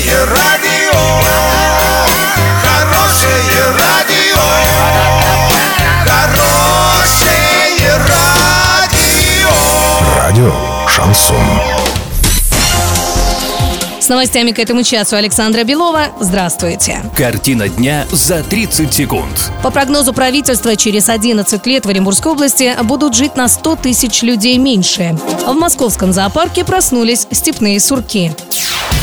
Хорошее радио, хорошее радио, хорошее радио. Радио Шансон. С новостями к этому часу Александра Белова. Здравствуйте. Картина дня за 30 секунд. По прогнозу правительства, через 11 лет в Оренбургской области будут жить на 100 тысяч людей меньше. В московском зоопарке проснулись степные сурки.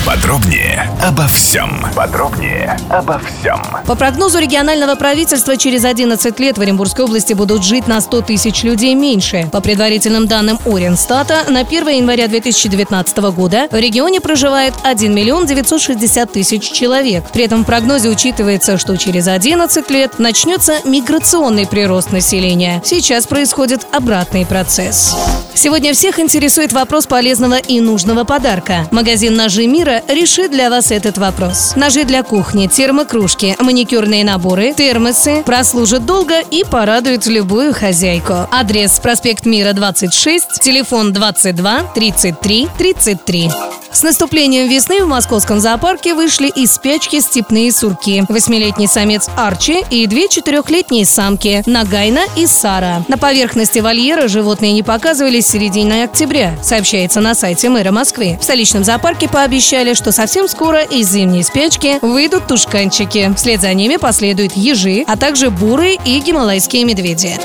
Подробнее обо всем. Подробнее обо всем. По прогнозу регионального правительства, через 11 лет в Оренбургской области будут жить на 100 тысяч людей меньше. По предварительным данным Оренстата, на 1 января 2019 года в регионе проживает 1 миллион 960 тысяч человек. При этом в прогнозе учитывается, что через 11 лет начнется миграционный прирост населения. Сейчас происходит обратный процесс. Сегодня всех интересует вопрос полезного и нужного подарка. Магазин «Ножи мира» решит для вас этот вопрос. Ножи для кухни, термокружки, маникюрные наборы, термосы прослужат долго и порадуют любую хозяйку. Адрес проспект Мира 26, телефон 22 33 33. С наступлением весны в московском зоопарке вышли из спячки степные сурки. Восьмилетний самец Арчи и две четырехлетние самки Нагайна и Сара. На поверхности вольера животные не показывались с середины октября, сообщается на сайте мэра Москвы. В столичном зоопарке пообещали, что совсем скоро из зимней спячки выйдут тушканчики. Вслед за ними последуют ежи, а также буры и гималайские медведи.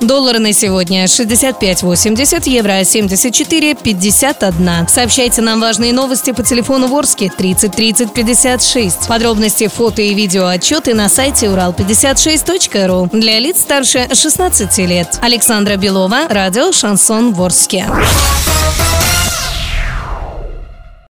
Доллары на сегодня 65.80, евро 74.51. Сообщайте нам важные новости по телефону Ворске 30 30 56. Подробности, фото и видео отчеты на сайте урал56.ру для лиц старше 16 лет. Александра Белова, радио «Шансон Ворске».